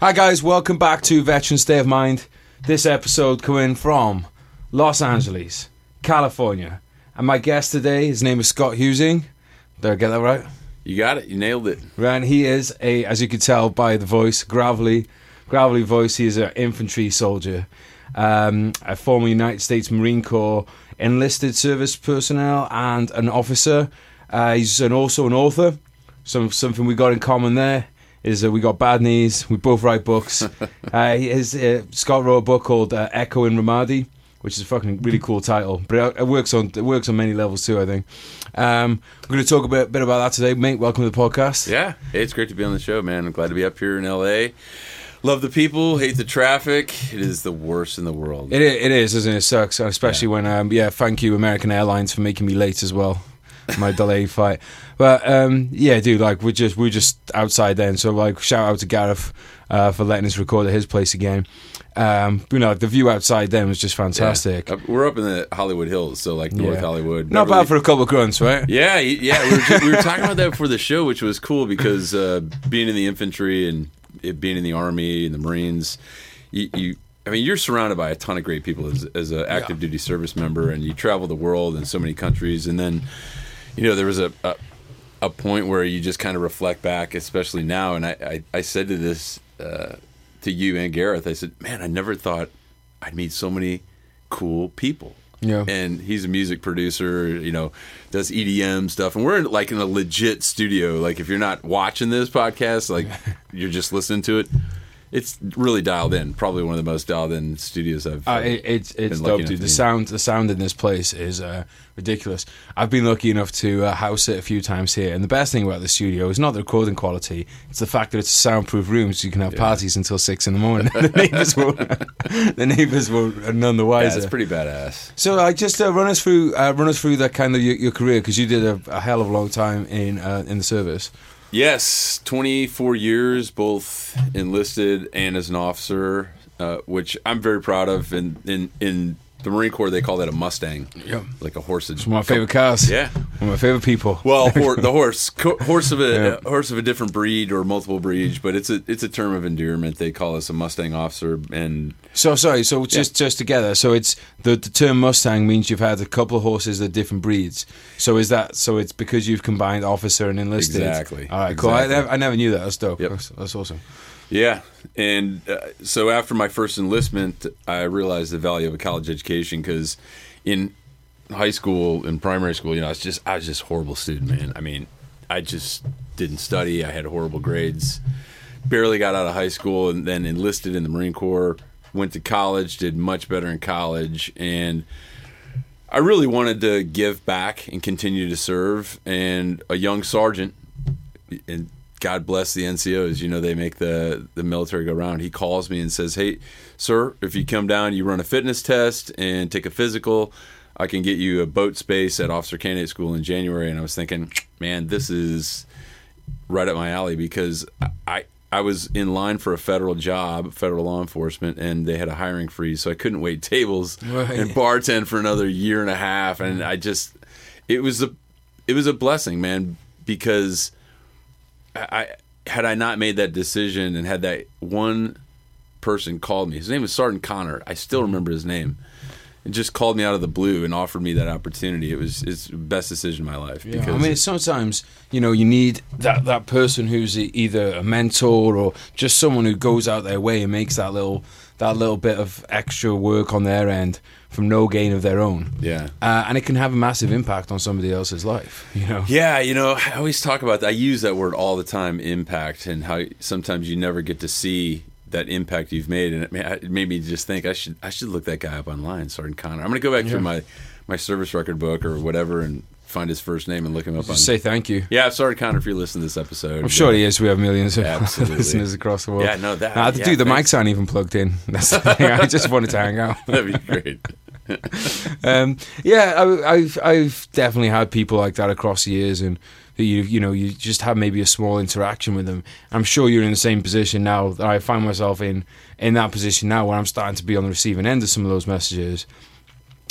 Hi guys, welcome back to Veteran State of Mind. This episode coming from Los Angeles, California. And my guest today, his name is Scott Huesing. Did I get that right? You got it. You nailed it. Right, he is a, as you can tell by the voice, gravelly, gravelly voice. He is an infantry soldier, um, a former United States Marine Corps enlisted service personnel, and an officer. Uh, he's an, also an author. Some something we got in common there is that we got bad knees. We both write books. uh, his, uh, Scott wrote a book called uh, Echo in Ramadi, which is a fucking really cool title. But it, it works on it works on many levels too. I think. Um, we're going to talk a bit, bit about that today, mate. Welcome to the podcast. Yeah, hey, it's great to be on the show, man. I'm glad to be up here in LA. Love the people, hate the traffic. It is the worst in the world. It, it is, isn't it? It sucks, especially when um, yeah. Thank you, American Airlines, for making me late as well. My delayed flight, but um, yeah, dude, like we're just we're just outside then. So like, shout out to Gareth uh, for letting us record at his place again. Um, you know, the view outside then was just fantastic. Up- We're up in the Hollywood Hills, so like North Yeah. Hollywood. Not Beverly- bad for a couple of grunts, right? Yeah, yeah. We were, ju- we were talking about that before the show, which was cool because uh, being in the infantry and it being in the army and the Marines, you, you I mean, you're surrounded by a ton of great people as, as an active duty service member, and you travel the world in so many countries. And then, you know, there was a a, a point where you just kind of reflect back, especially now. And I I, I said to this uh, to you and Gareth, I said, man, I never thought I'd meet so many cool people Yeah. and he's a music producer you know does edm stuff and we're in, like in a legit studio like if you're not watching this podcast like you're just listening to it it's really dialed in probably one of the most dialed in studios i've Uh, it, it's it's dope, dude. to The sound, the sound in this place is uh, ridiculous. I've been lucky enough to uh, house it a few times here, and the best thing about the studio is not the recording quality; it's the fact that it's a soundproof room, so you can have parties until six in the morning. the neighbors will, the neighbors will are none the yeah, wiser. it's pretty badass so, I just uh, run us through, uh, run us through that kind of your, your career because you did a, a hell of a long time in uh, in the service. Yes 24 years both enlisted and as an officer uh, which i'm very proud of in in in the marine corps they call that a mustang Yep. like a horse One of my favorite cars. yeah one of my favorite people. Well, hor- the horse, co- horse of a Yeah. horse of a different breed or multiple breeds, but it's a it's a term of endearment. They call us a Mustang officer, and So sorry. So just just together. So it's the, the term Mustang means you've had a couple of horses that are different breeds. So is that so? It's because you've combined officer and enlisted. Exactly. All right. Cool. I, never, I never knew that. That's dope. Yep. That's, that's awesome. Yeah, and uh, so after my first enlistment, I realized the value of a college education because in high school and primary school, you know, I was just I was just a horrible student, man. I mean, I just didn't study. I had horrible grades. Barely got out of high school and then enlisted in the Marine Corps. Went to college, did much better in college, and I really wanted to give back and continue to serve. And a young sergeant, and God bless the NCOs, you know, they make the, the military go round. He calls me and says, Hey, sir, if you come down, you run a fitness test and take a physical, I can get you a boat space at Officer Candidate School in January. And I was thinking, man, this is right up my alley because I, I was in line for a federal job, federal law enforcement, and they had a hiring freeze, so I couldn't wait tables Right. and bartend for another year and a half. And I just, it was a, it was a blessing, man, because I had I not made that decision and had that one person called me. His name was Sergeant Connor. I still mm-hmm. remember his name. And just called me out of the blue and offered me that opportunity. It was it's the best decision of my life. Yeah, I mean, sometimes you know you need that that person who's either a mentor or just someone who goes out their way and makes that little that little bit of extra work on their end from no gain of their own. yeah. Uh, and it can have a massive impact on somebody else's life. You know. Yeah, you know, I always talk about that. I use that word all the time, impact, and how sometimes you never get to see that impact you've made, and it, ma- it made me just think I should I should look that guy up online, Sergeant Connor. I'm going to go back Yeah. through my my service record book or whatever and find his first name and look him up on. Say thank you. yeah, Sergeant Connor, if you listen to this episode, I'm sure he is. We have millions of Absolutely. listeners across the world. Yeah, no, that- yeah, dude, the thanks. mics aren't even plugged in. That's the thing. I just wanted to hang out. That'd be great. um, yeah, I, I've I've definitely had people like that across the years, and you you know you just have maybe a small interaction with them. I'm sure you're in the same position now that I find myself in in that position now, where I'm starting to be on the receiving end of some of those messages.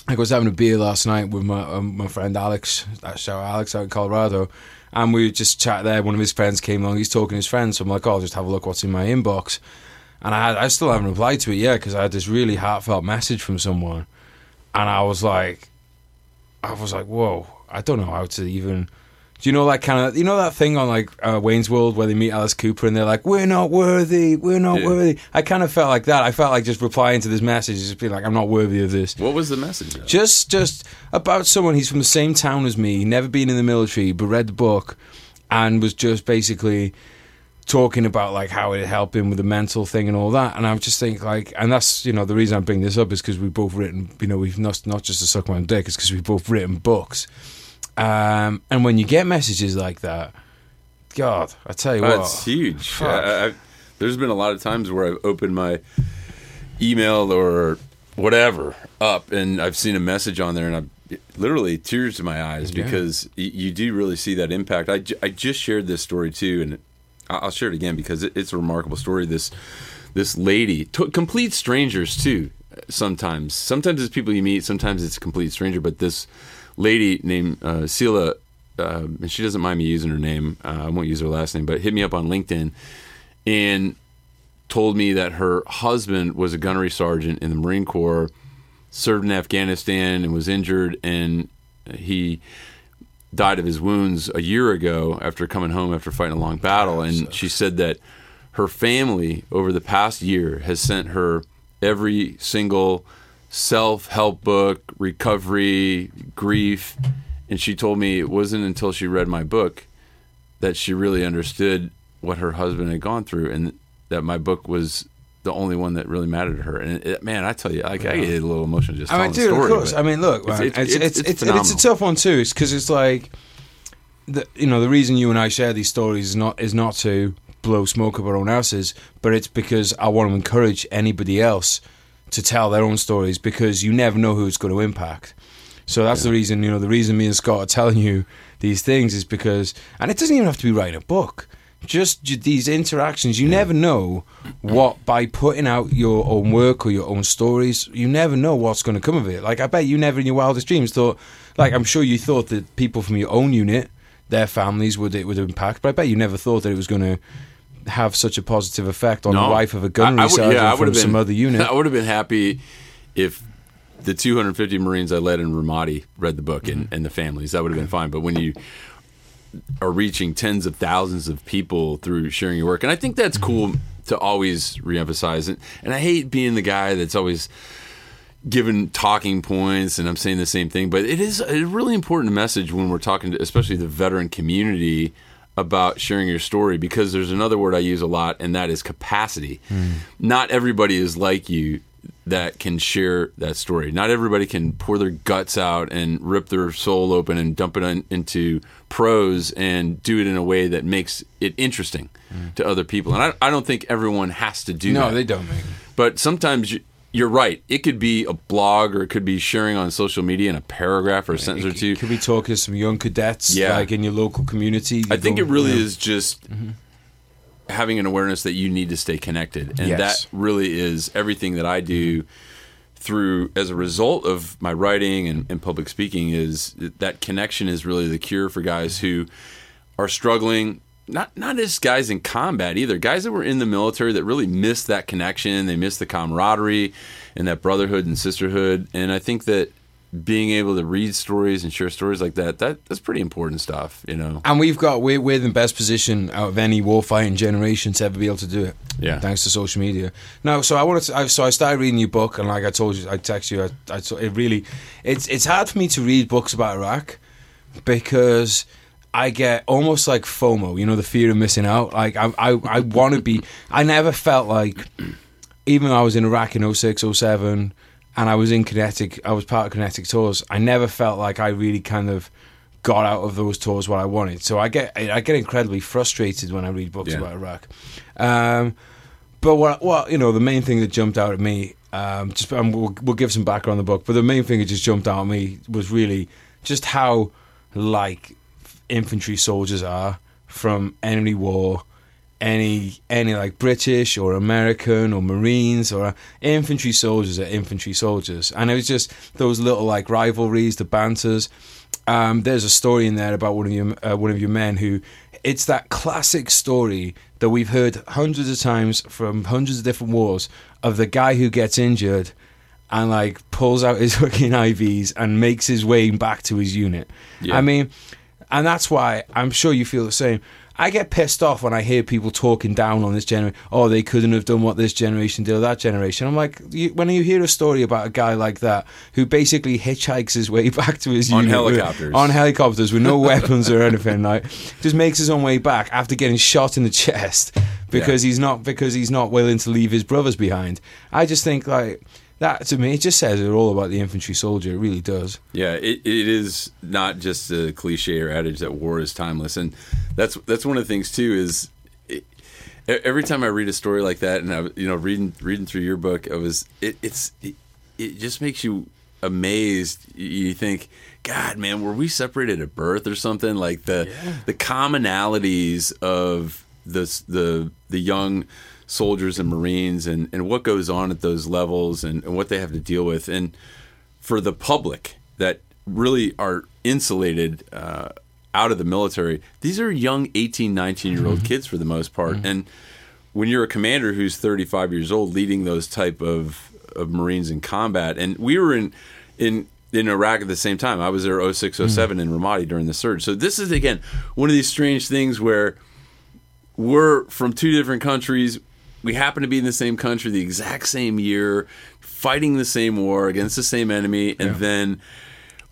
I was having a beer last night with my um, my friend Alex, that shout Alex out in Colorado, and we just chat there. One of his friends came along. He's talking to his friends, so I'm like, oh, I'll just have a look what's in my inbox. and I I still haven't replied to it yet because I had this really heartfelt message from someone, and I was like, I was like, whoa, I don't know how to even. Do you know that kind of you know that thing on like uh, Wayne's World where they meet Alice Cooper and they're like, "We're not worthy, we're not Yeah. worthy." I kind of felt like that. I felt like just replying to this message, just being like, "I'm not worthy of this." What was the message? though? Just just about someone he's from the same town as me, never been in the military, but read the book and was just basically talking about like how it helped him with the mental thing and all that. And I just think like, and that's you know the reason I bring this up is because we've both written, you know, we've not not just to suck my own dick, it's because we've both written books. Um, and when you get messages like that, God, I tell you Oh, what, it's huge. I, I, there's been a lot of times where I've opened my email or whatever up, and I've seen a message on there, and I'm literally tears to my eyes Yeah. because y- you do really see that impact. I, I just shared this story too, and I- I'll share it again because it's a remarkable story. This this lady, to, complete strangers too. Sometimes, sometimes it's people you meet, sometimes it's a complete stranger. But this lady named uh, Sela, uh, and she doesn't mind me using her name. Uh, I won't use her last name, but hit me up on LinkedIn and told me that her husband was a gunnery sergeant in the Marine Corps, served in Afghanistan and was injured, and he died of his wounds a year ago after coming home after fighting a long battle. And she said that her family over the past year has sent her every single self help book, recovery, grief. And she told me it wasn't until she read my book that she really understood what her husband had gone through and that my book was the only one that really mattered to her. And it, man, I tell you, like, I get a little emotional just I telling mean, dude, story. of course. I mean, look, It's- it's- it's it's it's- a tough one too. It's because it's like, the, you know, the reason you and I share these stories is not is not to blow smoke up our own asses, but it's because I want to encourage anybody else to tell their own stories because you never know who it's going to impact. So that's the reason, you know, the reason me and Scott are telling you these things is because, and it doesn't even have to be writing a book. Just these interactions, you never know what by putting out your own work or your own stories, you never know what's going to come of it. Like I bet you never in your wildest dreams thought, like I'm sure you thought that people from your own unit, their families would it would impact, but I bet you never thought that it was going to have such a positive effect on the wife of a gunnery I- I would- sergeant I from would've some other unit. I would have been happy if the 250 Marines I led in Ramadi read the book and, mm-hmm. and the families. That would have been fine. But when you are reaching tens of thousands of people through sharing your work, and I think that's cool mm-hmm. to always reemphasize. And, and I hate being the guy that's always given talking points and I'm saying the same thing, but it is a really important message when we're talking to especially the veteran community about sharing your story because there's another word I use a lot and that is capacity. Mm. Not everybody is like you that can share that story. Not everybody can pour their guts out and rip their soul open and dump it in, into prose and do it in a way that makes it interesting to other people. And I, I don't think everyone has to do no, that. No, they don't make. But sometimes you, you're right. It could be a blog or it could be sharing on social media in a paragraph or a sentence or two. Could be talking to some young cadets, Yeah. like in your local community? I think it really Yeah. Mm-hmm. is just having an awareness that you need to stay connected. And Yes. that really is everything that I do through as a result of my writing and, and public speaking is that connection is really the cure for guys who are struggling not not just guys in combat either guys that were in the military that really missed that connection they missed the camaraderie and that brotherhood and sisterhood and i think that being able to read stories and share stories like that that that's pretty important stuff you know And we've got we're, we're in the best position out of any warfighting generation to ever be able to do it. Yeah. Thanks to social media. No, so I wanted to. I, so I started reading your book, and like I told you, I text you. I, I it really, it's it's hard for me to read books about Iraq because I get almost like FOMO. You know, the fear of missing out. Like I I, I want to be. I never felt like, even though I was in Iraq in 06, 07, and I was in kinetic. I was part of kinetic tours. I never felt like I really kind of got out of those tours what I wanted. So I get I get incredibly frustrated when I read books Yeah. about Iraq. Um, but what what you know the main thing that jumped out at me, um, just um, we'll, we'll give some background on the book. But the main thing that just jumped out at me was really just how like infantry soldiers are from enemy war. Any any like British or American or Marines or infantry soldiers are infantry soldiers, and it was just those little like rivalries, the banters. Um, there's a story in there about one of your uh, one of your men who it's that classic story that we've heard hundreds of times from hundreds of different wars of the guy who gets injured and like pulls out his fucking IVs and makes his way back to his unit. Yeah. I mean, and that's why I'm sure you feel the same. I get pissed off when I hear people talking down on this generation. Oh, they couldn't have done what this generation did or that generation. I'm like, you, when you hear a story about a guy like that who basically hitchhikes his way back to his On unit with- helicopters. on helicopters with no weapons or anything, like just makes his own way back after getting shot in the chest because he's not because he's not willing to leave his brothers behind. I just think like that to me, it just says it all about the infantry soldier. It really does. Yeah, it, it is not just a cliche or adage that war is timeless, and that's that's one of the things too. Is it, every time I read a story like that, and I, you know, reading reading through your book, I was it, it's it, it just makes you amazed. You- You think, God, man, were we separated at birth or something? Like the the commonalities of the the the young soldiers and marines and, and what goes on at those levels and, and what they have to deal with and for the public that really are insulated uh, out of the military, these are young 18, 19 year old mm-hmm. kids for the most part. Mm-hmm. And when you're a commander who's 35 years old leading those type of, of Marines in combat, and we were in, in, in Iraq at the same time. I was there 06, 07 mm-hmm. in Ramadi during the surge. So this is, again, one of these strange things where we're from two different countries. We happen to be in the same country the exact same year, fighting the same war against the same enemy, and then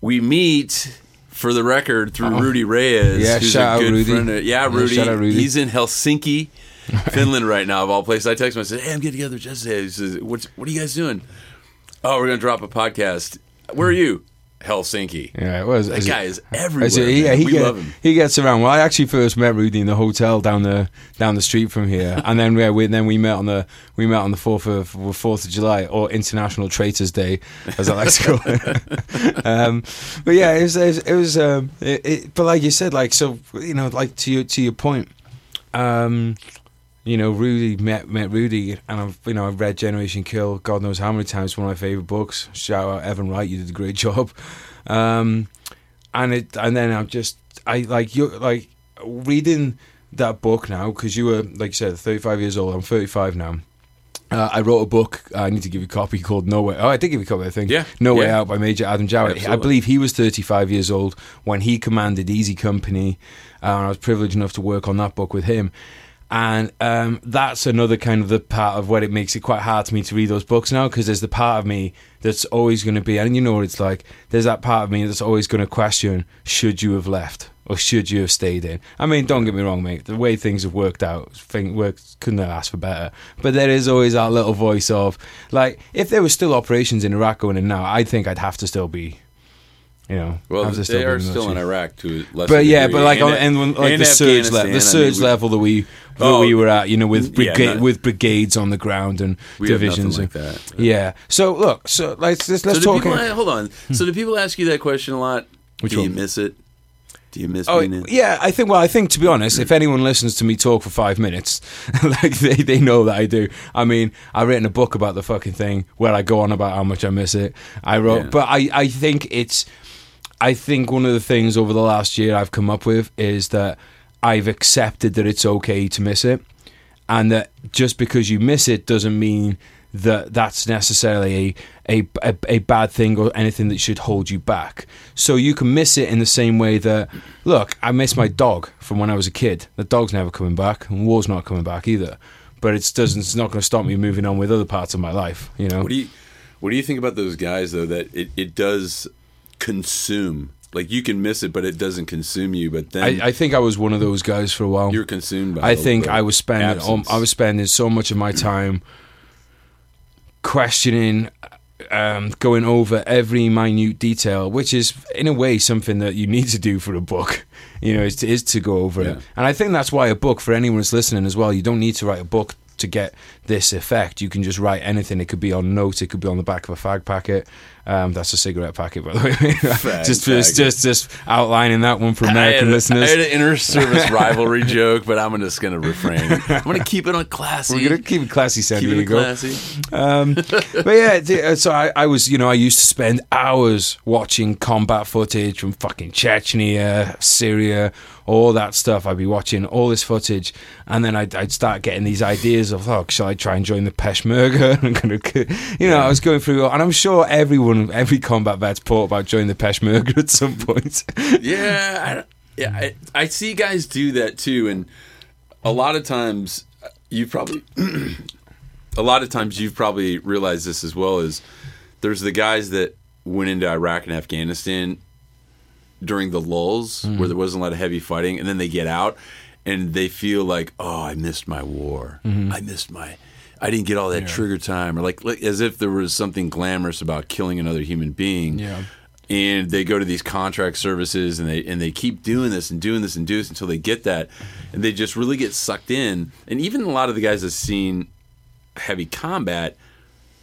we meet. For the record, through Rudy Reyes, Oh. Yeah, shout a out Rudy. Of, yeah, Yeah, Rudy. shout out Rudy. He's in Helsinki, Finland right now, of all places. I text him. I said, "Hey, I'm getting together Jesse." He says, "What's what are you guys doing?" Oh, we're gonna drop a podcast. Where are you? Helsinki. Yeah, it was. That guy is everywhere. It- yeah, he, we get- love him. he gets around. Well, I actually first met Rudy in the hotel down the down the street from here, and then yeah, we then we met on the we met on the fourth of Fourth of July or International Traitors Day, as I like to call it. um, but yeah, it was it was, it was um, it, it, but like you said, like so you know, like to your to your point. Um, you know, Rudy met met Rudy, and I've you know I've read Generation Kill, God knows how many times. One of my favorite books. Shout out Evan Wright, you did a great job. Um, and it and then I'm just I like you like reading that book now because you were like you said 35 years old. I'm 35 now. Uh, I wrote a book. I need to give you a copy called No Way. Oh, I did give you a copy. I think. Yeah, No Way yeah. Out by Major Adam Jowett. I believe he was 35 years old when he commanded Easy Company, uh, and I was privileged enough to work on that book with him. And um, that's another kind of the part of what it makes it quite hard to me to read those books now because there's the part of me that's always going to be, and you know what it's like. There's that part of me that's always going to question: should you have left or should you have stayed in? I mean, don't get me wrong, mate. The way things have worked out, thing worked couldn't have asked for better. But there is always that little voice of like, if there were still operations in Iraq going in now, I think I'd have to still be. You know, Well, they be are still in. Iraq to a lesser But yeah, degree. but like on, And- and when, like the surge level, the I mean, level that we that Oh, we were at, you know, with yeah, not- with brigades on the ground and We have nothing divisions. like and- that. Yeah. So look, so let's let's, let's so talk. people, hold on. Hmm. So do people ask you that question a lot? Which do you one? miss it? Do you miss Oh being in? yeah, I think. Well, I think to be honest, if hmm. anyone listens to me talk for five minutes, like they, they know that I do. I mean, I've written a book about the fucking thing where I go on about how much I miss it. I wrote, Yeah. but I I think it's. I think one of the things over the last year I've come up with is that I've accepted that it's okay to miss it, and that just because you miss it doesn't mean that that's necessarily a, a, a, bad thing or anything that should hold you back. So you can miss it in the same way that, look, I miss my dog from when I was a kid. The dog's never coming back, and war's not coming back either. But it doesn't. It's not going to stop me moving on with other parts of my life. You know. What do you What do you think about those guys though? That it, it does consume. Like you can miss it, but it doesn't consume you. But then I, I think I was one of those guys for a while. you're consumed by. I the- think the I was spending um, absence. I was spending so much of my time questioning um, going over every minute detail, which is in a way something that you need to do for a book. You know, is to, is to go over Yeah. it, and I think that's why a book for anyone who's listening as well. You don't need to write a book to get this effect. You can just write anything. It could be on notes. It could be on the back of a fag packet. Um, that's a cigarette packet, by the way. Fag just, just, just, just outlining that one for I American a- listeners. I had an inter-service rivalry joke, but I'm just going to refrain. I'm going to keep it on classy. We're gonna keep it classy, San keep it Diego. classy. Um, but yeah, uh, so I, I was, you know, I used to spend hours watching combat footage from fucking Chechnya, Syria, all that stuff. I'd be watching all this footage, and then I'd, I'd start getting these ideas of, oh, shall I try and join the Peshmerga? I'm gonna, you know, I was going through, and I'm sure everyone, every combat vet's thought about joining the Peshmerga at some point. yeah, I, yeah, I, I see guys do that too, and a lot of times you probably, a lot of times you've probably realized this as well. Is there's the guys that went into Iraq and Afghanistan during the lulls Mm. where there wasn't a lot of heavy fighting, and then they get out and they feel like, oh, I missed my war. Mm-hmm. I missed my. I didn't get all that trigger time, or like, like as if there was something glamorous about killing another human being Yeah. and they go to these contract services and they and they keep doing this and doing this and do this until they get that and they just really get sucked in and even a lot of the guys that seen heavy combat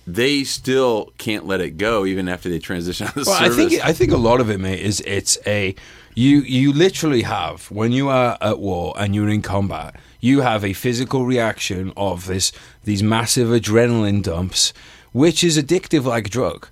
they still can't let it go even after they transition out of the Well, I think I think a lot of it, mate, is it's a you you literally have when you are at war and you're in combat, you have a physical reaction of this these massive adrenaline dumps, which is addictive like a drug.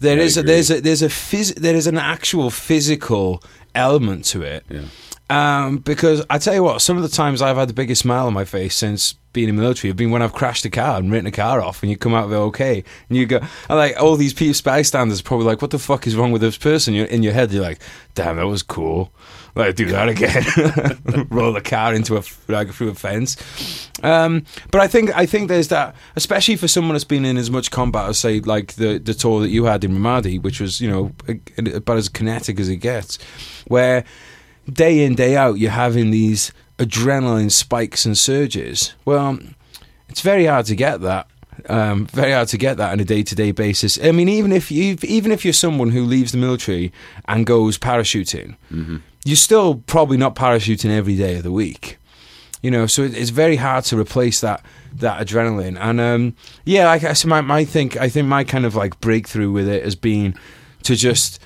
There I is a, agree. there's a there's a phys- there is an actual physical element to it. Yeah. Um, because I tell you what, some of the times I've had the biggest smile on my face since being in the military have been when I've crashed a car and written a car off, and you come out of it okay, and you go, and like all these people, spy standards, are probably like, what the fuck is wrong with this person? You're in your head, you're like, damn, that was cool. Like do that again, roll the car into a like through a fence. Um, but I think I think there's that, especially for someone that's been in as much combat as say like the the tour that you had in Ramadi, which was you know about as kinetic as it gets, where day in day out you're having these adrenaline spikes and surges. Well, it's very hard to get that. Um, very hard to get that on a day to day basis. I mean, even if you even if you're someone who leaves the military and goes parachuting, you're still probably not parachuting every day of the week. You know, so it's very hard to replace that that adrenaline. And um, yeah, I guess my my think I think my kind of like breakthrough with it has been to just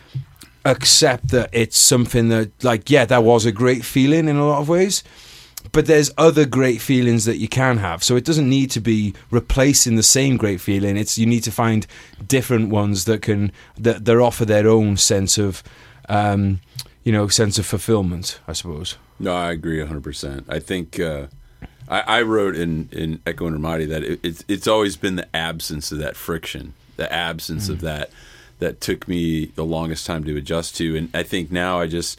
accept that it's something that like yeah that was a great feeling in a lot of ways but there's other great feelings that you can have. So it doesn't need to be replacing the same great feeling. It's you need to find different ones that can that, that offer their own sense of um you know sense of fulfillment i suppose. No i agree 100% i think uh, I, I wrote in, in Echo in Ramadi that it, it's, it's always been the absence of that friction, the absence of that that took me the longest time to adjust to. And I think now I just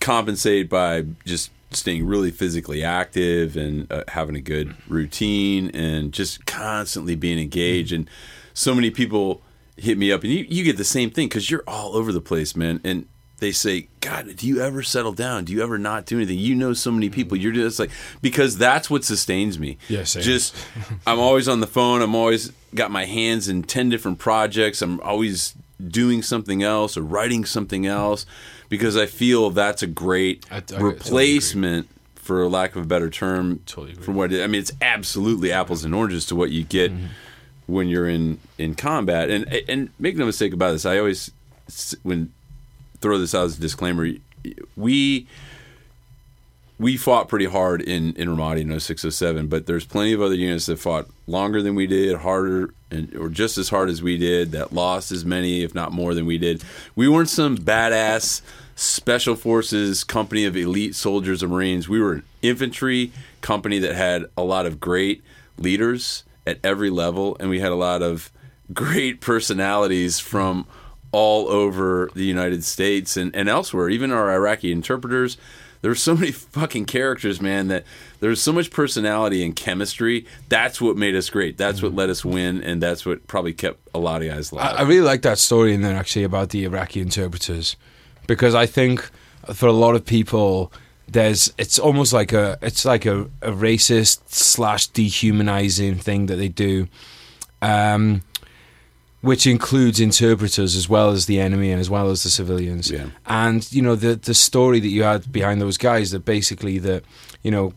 compensate by just staying really physically active and uh, having a good routine and just constantly being engaged. And so many people hit me up, and you, you get the same thing because you're all over the place, man. And they say, God, do you ever settle down? Do you ever not do anything? You know so many people. You're just like, because that's what sustains me. Yeah, same. Just, I'm always on the phone. I'm always got my hands in 10 different projects. I'm always doing something else or writing something else because I feel that's a great I- I totally replacement, for lack of a better term, Totally agree. for what it, I mean. It's absolutely apples and oranges to what you get Mm-hmm. when you're in in combat. And and make no mistake about this. I always when throw this out as a disclaimer. We we fought pretty hard in in Ramadi in 0607, but there's plenty of other units that fought longer than we did, harder, and or just as hard as we did. That lost as many, if not more, than we did. We weren't some badass special forces company of elite soldiers and marines. We were an infantry company that had a lot of great leaders at every level, and we had a lot of great personalities from all over the United States and, and elsewhere, even our Iraqi interpreters. There's so many fucking characters, man, that there's so much personality and chemistry. That's what made us great. That's what let us win, and that's what probably kept a lot of guys I. I really like that story in there actually about the Iraqi interpreters because I think for a lot of people there's it's almost like a it's like a, a racist slash dehumanizing thing that they do um, which includes interpreters as well as the enemy and as well as the civilians Yeah. and you know the the story that you had behind those guys that basically that you know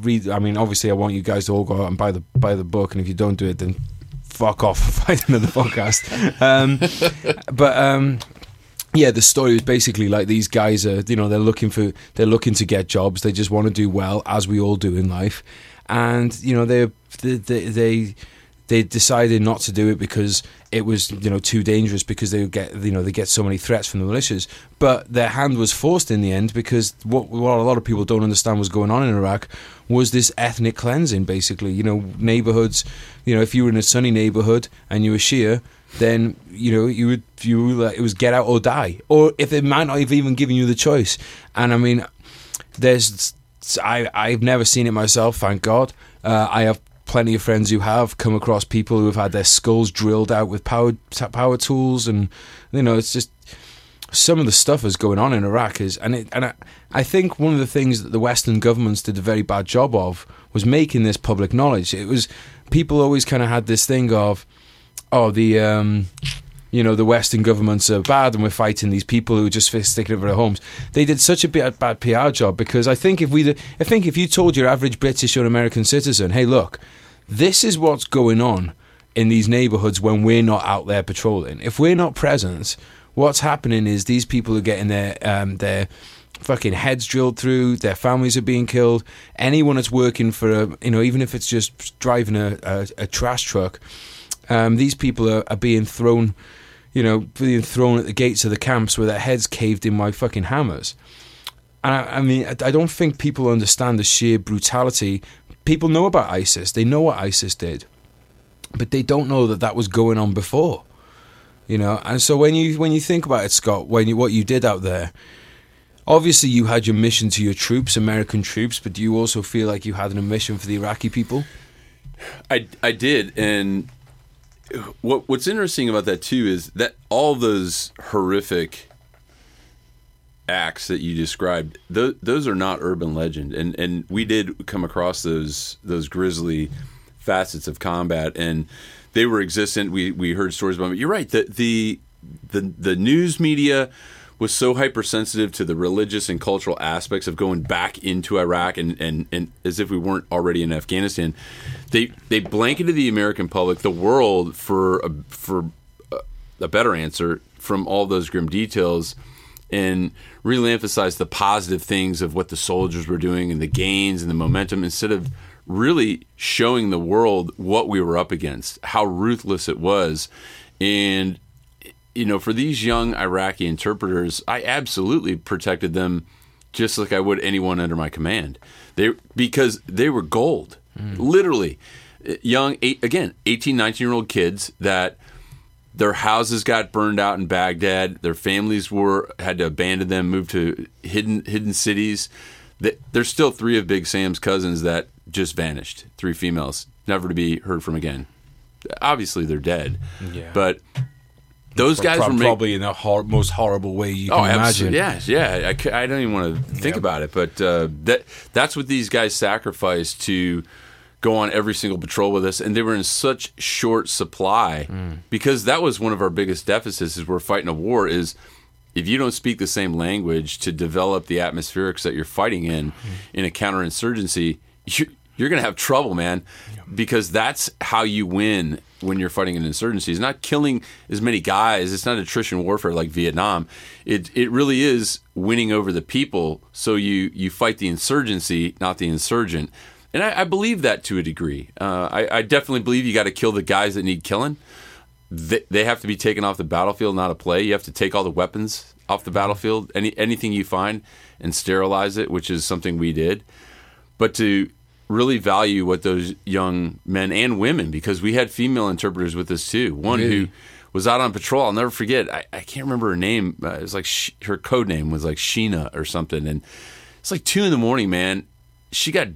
read I mean obviously I want you guys to all go out and buy the buy the book and if you don't do it then fuck off and find another podcast um, but um, yeah, the story is basically like these guys are, you know, they're looking for, they're looking to get jobs. They just want to do well, as we all do in life, and you know, they they they they, decided not to do it because it was you know too dangerous because they would get you know they get so many threats from the militias. But their hand was forced in the end because what what a lot of people don't understand was going on in Iraq was this ethnic cleansing. Basically, you know, neighborhoods. You know, if you were in a Sunni neighborhood and you were Shia, then you know you would you like, it was get out or die, or if it might not have even given you the choice. And I mean, there's I I've never seen it myself, thank God. Uh, I have plenty of friends who have come across people who have had their skulls drilled out with power power tools, and you know it's just some of the stuff that's going on in Iraq is, and it, and I, I think one of the things that the Western governments did a very bad job of was making this public knowledge. It was people always kind of had this thing of, oh the. Um, you know the Western governments are bad and we're fighting these people who are just sticking over their homes. They did such a bad, bad PR job because I think if we, I think if you told your average British or American citizen, hey, look, this is what's going on in these neighborhoods when we're not out there patrolling. If we're not present, what's happening is these people are getting their um, their fucking heads drilled through. Their families are being killed. Anyone that's working for a, you know, even if it's just driving a, a, a trash truck, um, these people are, are being thrown you know, being thrown at the gates of the camps with their heads caved in by fucking hammers. And I, I mean, I don't think people understand the sheer brutality. People know about ISIS, they know what ISIS did, but they don't know that that was going on before. You know, and so when you when you think about it, Scott, when you, what you did out there, obviously you had your mission to your troops, American troops, but do you also feel like you had an mission for the Iraqi people? I I did, and what what's interesting about that too is that all those horrific acts that you described th- those are not urban legend. And and we did come across those those grisly facets of combat and they were existent. We we heard stories about it you're right the the the, the news media was so hypersensitive to the religious and cultural aspects of going back into Iraq and, and, and as if we weren't already in Afghanistan. They they blanketed the American public, the world, for a, for a better answer from all those grim details and really emphasized the positive things of what the soldiers were doing and the gains and the momentum instead of really showing the world what we were up against, how ruthless it was. And you know, for these young Iraqi interpreters, I absolutely protected them just like I would anyone under my command. They because they were gold, mm. literally young eight, again 18 19 year old kids that their houses got burned out in Baghdad their families were had to abandon them move to hidden hidden cities there's still three of Big Sam's cousins that just vanished three females never to be heard from again obviously they're dead yeah. but those guys were probably in the hor- most horrible way you can oh, imagine. Yeah, yeah. I, I, don't even want to think yep. about it, but uh, that that's what these guys sacrificed to go on every single patrol with us, and they were in such short supply mm. because that was one of our biggest deficits. Is we're fighting a war is if you don't speak the same language to develop the atmospherics that you're fighting in mm. in a counterinsurgency, you, you're going to have trouble, man, because that's how you win when you're fighting an insurgency. It's not killing as many guys. It's not attrition warfare like Vietnam. It it really is winning over the people. So you you fight the insurgency, not the insurgent. And I, I believe that to a degree. Uh, I, I, definitely believe you got to kill the guys that need killing. They, they have to be taken off the battlefield, not a play. You have to take all the weapons off the battlefield, any anything you find, and sterilize it, which is something we did. But to really value what those young men and women, because we had female interpreters with us too. One really? who was out on patrol. I'll never forget. I, I can't remember her name. Uh, it was like she, her code name was like Sheena or something. And it's like two in the morning, man. She got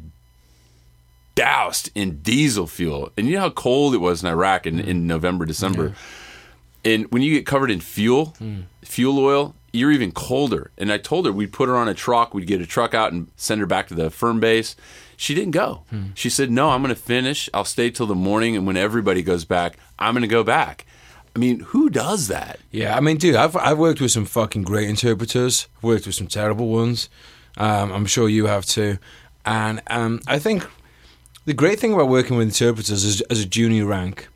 doused in diesel fuel. And you know how cold it was in Iraq in, in November, December. Yeah. And when you get covered in fuel, mm. fuel oil, you're even colder. And I told her we'd put her on a truck, we'd get a truck out and send her back to the firm base. She didn't go. Hmm. She said, No, I'm going to finish. I'll stay till the morning. And when everybody goes back, I'm going to go back. I mean, who does that? Yeah, I mean, dude, I've, I've worked with some fucking great interpreters, I've worked with some terrible ones. Um, I'm sure you have too. And um, I think the great thing about working with interpreters as, as a junior rank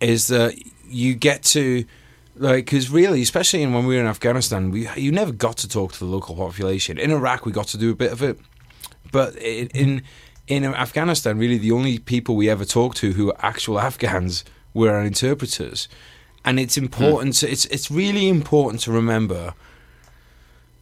is that you get to like because really especially when we were in afghanistan we you never got to talk to the local population in iraq we got to do a bit of it but in in Afghanistan, really the only people we ever talked to who were actual Afghans were our interpreters, and it's important. To, it's it's really important to remember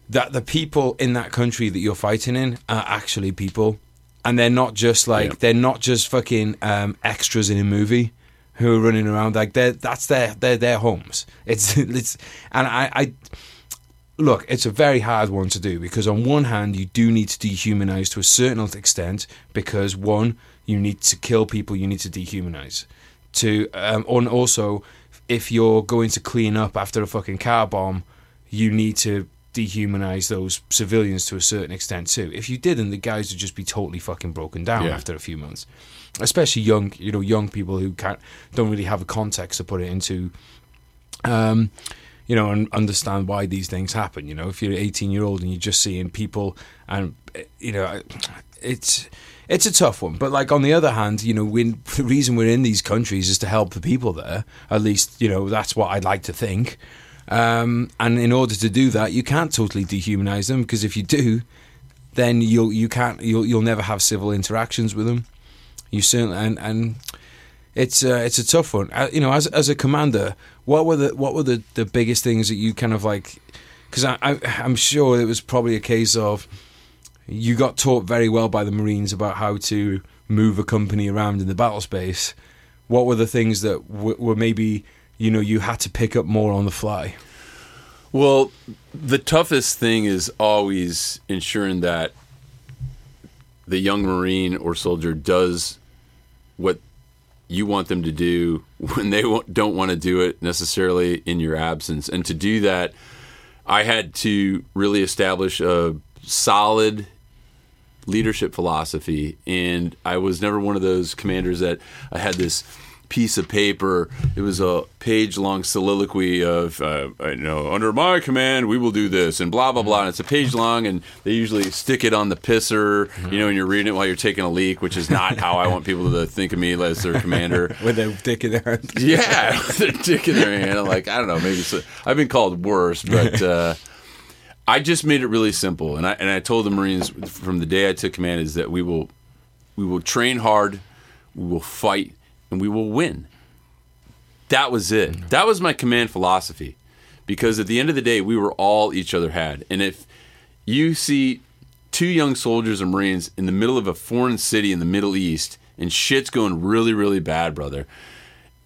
that the people in that country that you're fighting in are actually people, and they're not just like Yeah. they're not just fucking um, extras in a movie who are running around like they're that's their they're their homes. It's it's and I. I Look, it's a very hard one to do because on one hand you do need to dehumanize to a certain extent because one you need to kill people, you need to dehumanize. To um, and also if you're going to clean up after a fucking car bomb, you need to dehumanize those civilians to a certain extent too. If you didn't, the guys would just be totally fucking broken down Yeah. after a few months. Especially young, you know, young people who can't don't really have a context to put it into um, you know, and understand why these things happen. You know, if you're 18 year old and you're just seeing people, and you know, it's it's a tough one. But like on the other hand, you know, when the reason we're in these countries is to help the people there. At least, you know, that's what I'd like to think. Um, and in order to do that, you can't totally dehumanize them because if you do, then you'll you can't you'll you'll never have civil interactions with them. You certainly and and it's uh, it's a tough one. Uh, you know, as as a commander, what were the what were the, the biggest things that you kind of like? Because I, I I'm sure it was probably a case of you got taught very well by the Marines about how to move a company around in the battle space. What were the things that w- were maybe you know you had to pick up more on the fly? Well, the toughest thing is always ensuring that the young Marine or soldier does what you want them to do when they don't want to do it necessarily in your absence. And to do that, I had to really establish a solid leadership philosophy. And I was never one of those commanders that I had this piece of paper. It was a page long soliloquy of, uh, you know, under my command, we will do this and blah, blah, blah. And it's a page long, and they usually stick it on the pisser, you know, and you're reading it while you're taking a leak, which is not how I want people to think of me as their commander. With a dick in their hand. Yeah, with their dick in their hand. I'm like, I don't know, maybe so. I've been called worse, but uh, I just made it really simple. And I and I told the Marines from the day I took command is that we will we will train hard, we will fight, and we will win. That was it. That was my command philosophy. Because at the end of the day, we were all each other had. And if you see two young soldiers and Marines in the middle of a foreign city in the Middle East and shit's going really, really bad, brother,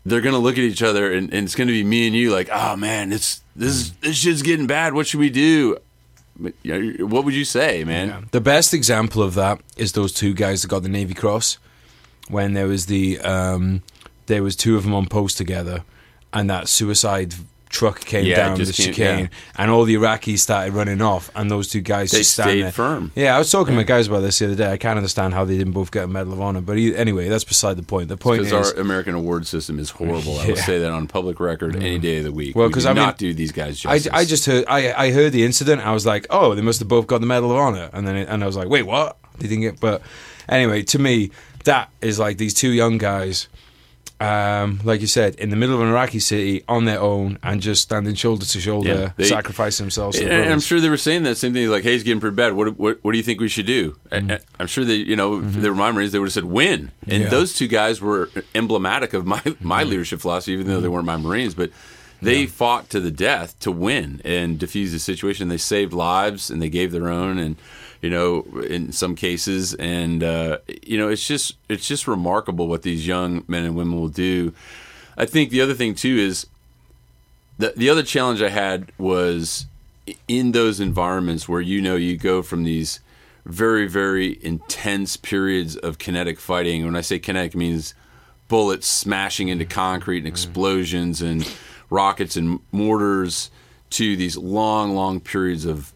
they're gonna look at each other and, and it's gonna be me and you like, oh man, it's this this shit's getting bad. What should we do? But, you know, What would you say, man? The best example of that is those two guys that got the Navy Cross when there was the um, there was two of them on post together, and that suicide truck came Yeah, down the came- chicane, yeah. and all the Iraqis started running off, and those two guys They just stayed there. firm. Yeah, I was talking to my guys about this the other day. I can't understand how they didn't both get a Medal of Honor, but e- anyway, that's beside the point. The point Because is, our American award system is horrible. I will say that on public record any day of the week. Well, because do I mean, not do these guys I. I just heard I, I heard the incident. I was like, oh, they must have both got the Medal of Honor, and then it, and I was like, wait, what? They didn't get. But anyway, to me, that is like these two young guys, um, like you said, in the middle of an Iraqi city on their own and just standing shoulder to shoulder, Yeah, they- sacrificing themselves. And I'm sure they were saying that same thing. Like, hey, it's getting pretty bad. What, what, what do you think we should do? I, mm-hmm. I'm sure they, you know, if mm-hmm. they were my Marines, they would have said win. And Yeah. those two guys were emblematic of my, my mm-hmm. leadership philosophy, even though they weren't my Marines. But they fought to the death to win and defuse the situation. They saved lives and they gave their own. And, you know, in some cases, and uh, you know, it's just it's just remarkable what these young men and women will do. I think the other thing too is the the other challenge I had was in those environments where you know you go from these very very intense periods of kinetic fighting. When I say kinetic, it means bullets smashing into concrete and explosions and rockets and mortars to these long long periods of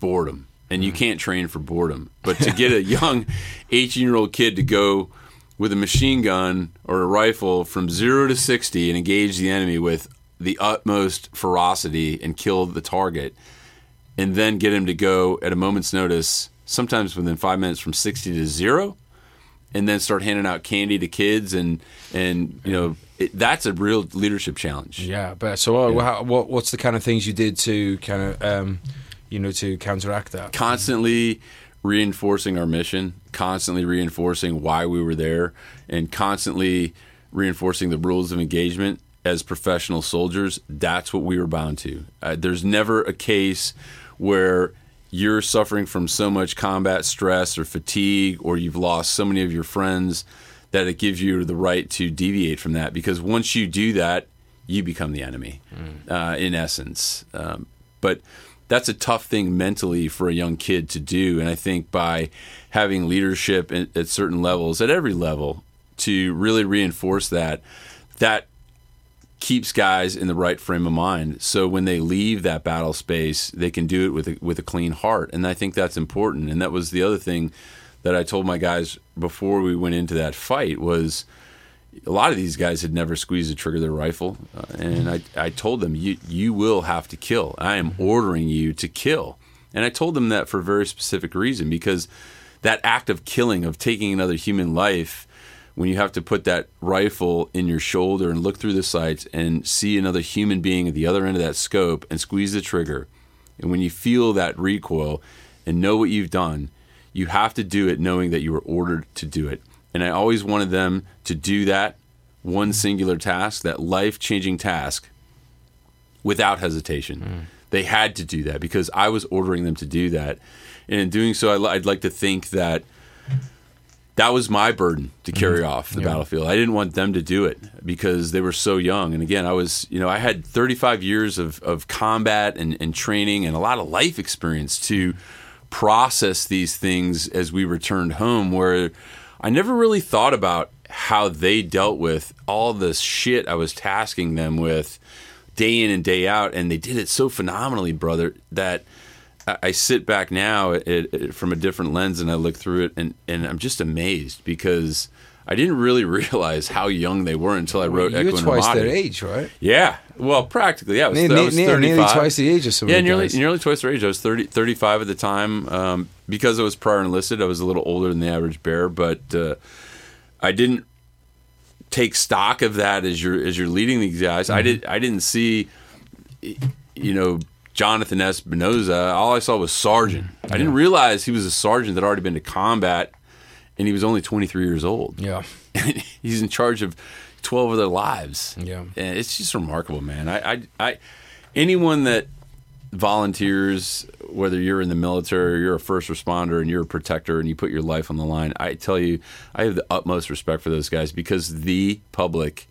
boredom. And you can't train for boredom. But to get a young 18 year old kid to go with a machine gun or a rifle from zero to 60 and engage the enemy with the utmost ferocity and kill the target, and then get him to go at a moment's notice, sometimes within five minutes from 60 to zero, and then start handing out candy to kids and, and you know, it, that's a real leadership challenge. Yeah, but so uh, how, what what's the kind of things you did to kind of um, you know to counteract that? constantly reinforcing our mission, constantly reinforcing why we were there, and constantly reinforcing the rules of engagement as professional soldiers, that's what we were bound to. Uh, there's never a case where you're suffering from so much combat stress or fatigue, or you've lost so many of your friends that it gives you the right to deviate from that. Because once you do that, you become the enemy, mm. uh, in essence. Um, but that's a tough thing mentally for a young kid to do. And I think by having leadership at, at certain levels, at every level, to really reinforce that, that keeps guys in the right frame of mind. So when they leave that battle space, they can do it with a, with a clean heart, and I think that's important. And that was the other thing that I told my guys before we went into that fight was a lot of these guys had never squeezed the trigger of their rifle, uh, and I I told them you you will have to kill. I am ordering you to kill, and I told them that for a very specific reason because that act of killing of taking another human life when you have to put that rifle in your shoulder and look through the sights and see another human being at the other end of that scope and squeeze the trigger, and when you feel that recoil and know what you've done, you have to do it knowing that you were ordered to do it. And I always wanted them to do that one singular task, that life changing task, without hesitation. Mm. They had to do that because I was ordering them to do that. And in doing so, I'd like to think that that was my burden to carry mm-hmm. off the yeah. battlefield. I didn't want them to do it because they were so young. And again, I was, you know, I had 35 years of, of combat and, and training and a lot of life experience to process these things as we returned home, where I never really thought about how they dealt with all this shit I was tasking them with day in and day out. And they did it so phenomenally, brother, that – I sit back now it, it, from a different lens and I look through it and, and I'm just amazed because I didn't really realize how young they were until I wrote You're Equine twice their age, right? Yeah. Well, practically, yeah. I was, near, I was near, nearly twice the age of some Yeah, nearly, nearly twice their age. I was 30, 35 at the time. Um, because I was prior enlisted, I was a little older than the average bear, but uh, I didn't take stock of that as you're as you're leading these guys. Mm-hmm. I did I didn't see you know Jonathan Espinoza, all I saw was sergeant. I didn't realize he was a sergeant that had already been to combat, and he was only 23 years old. Yeah, he's in charge of 12 of their lives. Yeah, and it's just remarkable, man. I, I, I, anyone that volunteers, whether you're in the military or you're a first responder and you're a protector and you put your life on the line, I tell you, I have the utmost respect for those guys because the public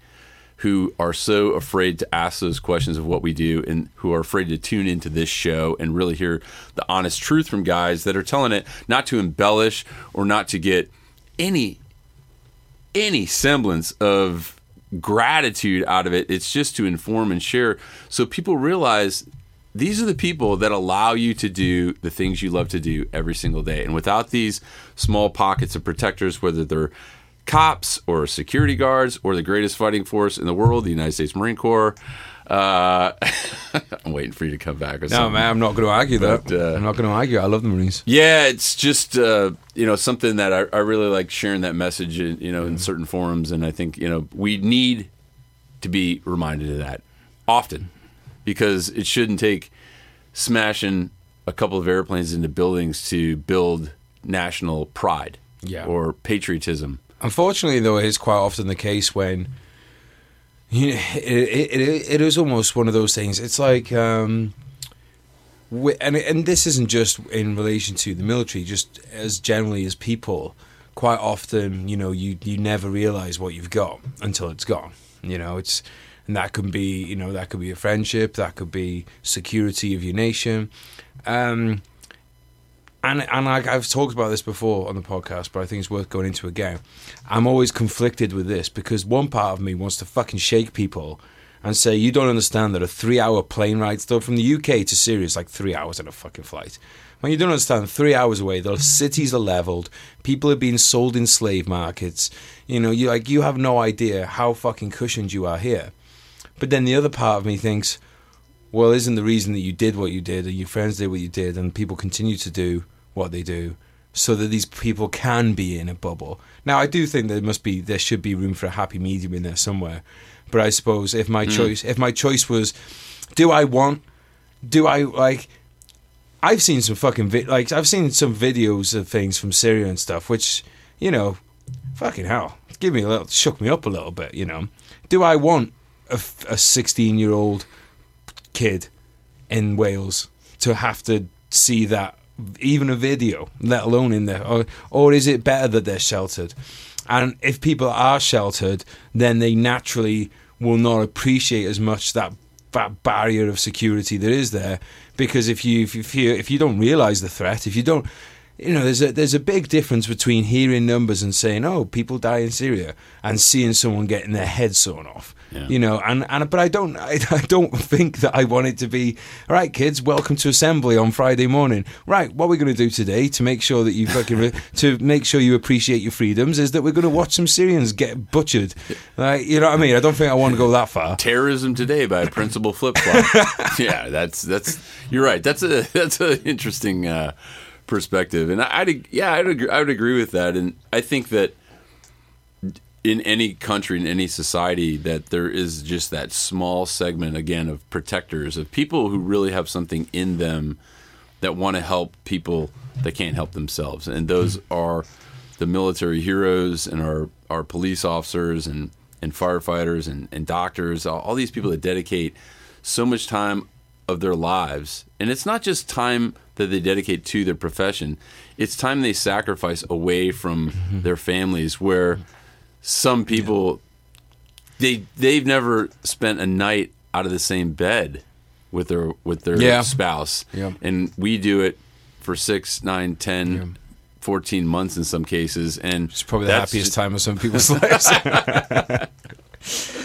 who are so afraid to ask those questions of what we do and who are afraid to tune into this show and really hear the honest truth from guys that are telling it not to embellish or not to get any any semblance of gratitude out of it. It's just to inform and share so people realize these are the people that allow you to do the things you love to do every single day. And without these small pockets of protectors, whether they're cops or security guards or the greatest fighting force in the world, the United States Marine Corps. Uh, I'm waiting for you to come back. Or no, something. man, I'm not going to argue but, that. Uh, I'm not going to argue. I love the Marines. Yeah, it's just uh, you know something that I, I, really like sharing that message. In, you know, in certain forums, and I think you know we need to be reminded of that often because it shouldn't take smashing a couple of airplanes into buildings to build national pride yeah. or patriotism Unfortunately, though, it is quite often the case when you know, it, it, it, it is almost one of those things. It's like, um, and and this isn't just in relation to the military, just as generally as people. Quite often, you know, you you never realize what you've got until it's gone. You know, it's and that could be you know that could be a friendship, that could be security of your nation. Um, and and I, I've talked about this before on the podcast, but I think it's worth going into again. I'm always conflicted with this because one part of me wants to fucking shake people and say you don't understand that a three-hour plane ride, still from the UK to Syria, is like three hours on a fucking flight. When you don't understand, three hours away, the cities are leveled, people are being sold in slave markets. You know, you like you have no idea how fucking cushioned you are here. But then the other part of me thinks well, isn't the reason that you did what you did and your friends did what you did and people continue to do what they do so that these people can be in a bubble. Now, I do think there must be, there should be room for a happy medium in there somewhere. But I suppose if my mm. choice, if my choice was, do I want, do I like, I've seen some fucking vi- like I've seen some videos of things from Syria and stuff, which you know, fucking hell, give me a little, shook me up a little bit. You know, do I want a sixteen year old kid in Wales to have to see that even a video, let alone in there, or or is it better that they're sheltered? And if people are sheltered, then they naturally will not appreciate as much that that barrier of security that is there because if you if you if you don't realize the threat if you don't you know there's a there's a big difference between hearing numbers and saying oh people die in Syria and seeing someone getting their head sawn off yeah. You know, and, and but I don't I, I don't think that I want it to be all right, kids. Welcome to assembly on Friday morning. Right, what we're going to do today to make sure that you fucking to make sure you appreciate your freedoms is that we're going to watch some Syrians get butchered. Like, you know what I mean? I don't think I want to go that far. Terrorism today by Principal Flip Flop. yeah, that's that's you're right. That's a that's an interesting uh, perspective, and I, would yeah I'd agree, I would agree with that, and I think that in any country in any society that there is just that small segment again of protectors of people who really have something in them that want to help people that can't help themselves. And those mm-hmm. are the military heroes and our our police officers and and firefighters and, and doctors all, all these people that dedicate so much time of their lives and it's not just time that they dedicate to their profession it's time they sacrifice away from mm-hmm. their families where some people they they've never spent a night out of the same bed with their with their yeah. spouse. Yeah. And we do it for six, nine, ten, yeah. 14 months in some cases. And it's probably the happiest just, time of some people's lives.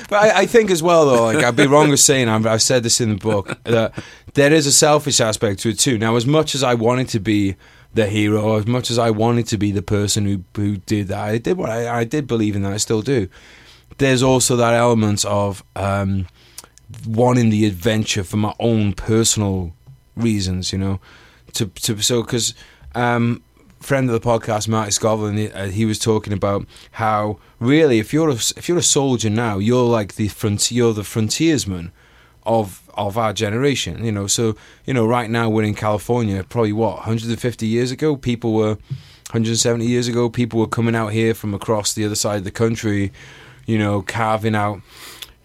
but I, I, think as well, though, like I'd be wrong with saying i have said this in the book that there is a selfish aspect to it too. Now, as much as I wanted to be the hero as much as I wanted to be the person who who did that. I did what I, I did believe in that. I still do. There's also that element of um, wanting the adventure for my own personal reasons. You know, to to so because. Um, friend of the podcast, Marty Scotland, he, uh, he, was talking about how really, if you're a, if you're a soldier now, you're like the front, you're the frontiersman of of our generation. You know, so you know, right now we're in California. Probably what 150 years ago, people were 170 years ago, people were coming out here from across the other side of the country. You know, carving out.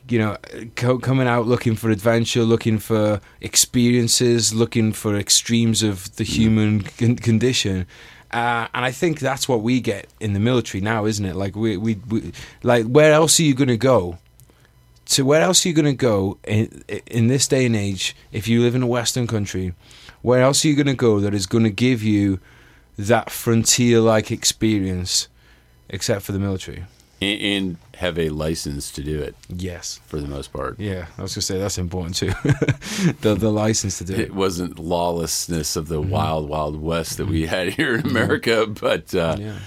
You know, co- coming out looking for adventure, looking for experiences, looking for extremes of the human con- condition. Uh, and I think that's what we get in the military now, isn't it? Like we, we, we like where else are you going to go? So where else are you going to go in, in this day and age if you live in a Western country? Where else are you going to go that is going to give you that frontier-like experience, except for the military? And have a license to do it. Yes, for the most part. Yeah, I was going to say that's important too. the the license to do it. It wasn't lawlessness of the mm-hmm. wild wild west that we had here in America, but. Uh, yeah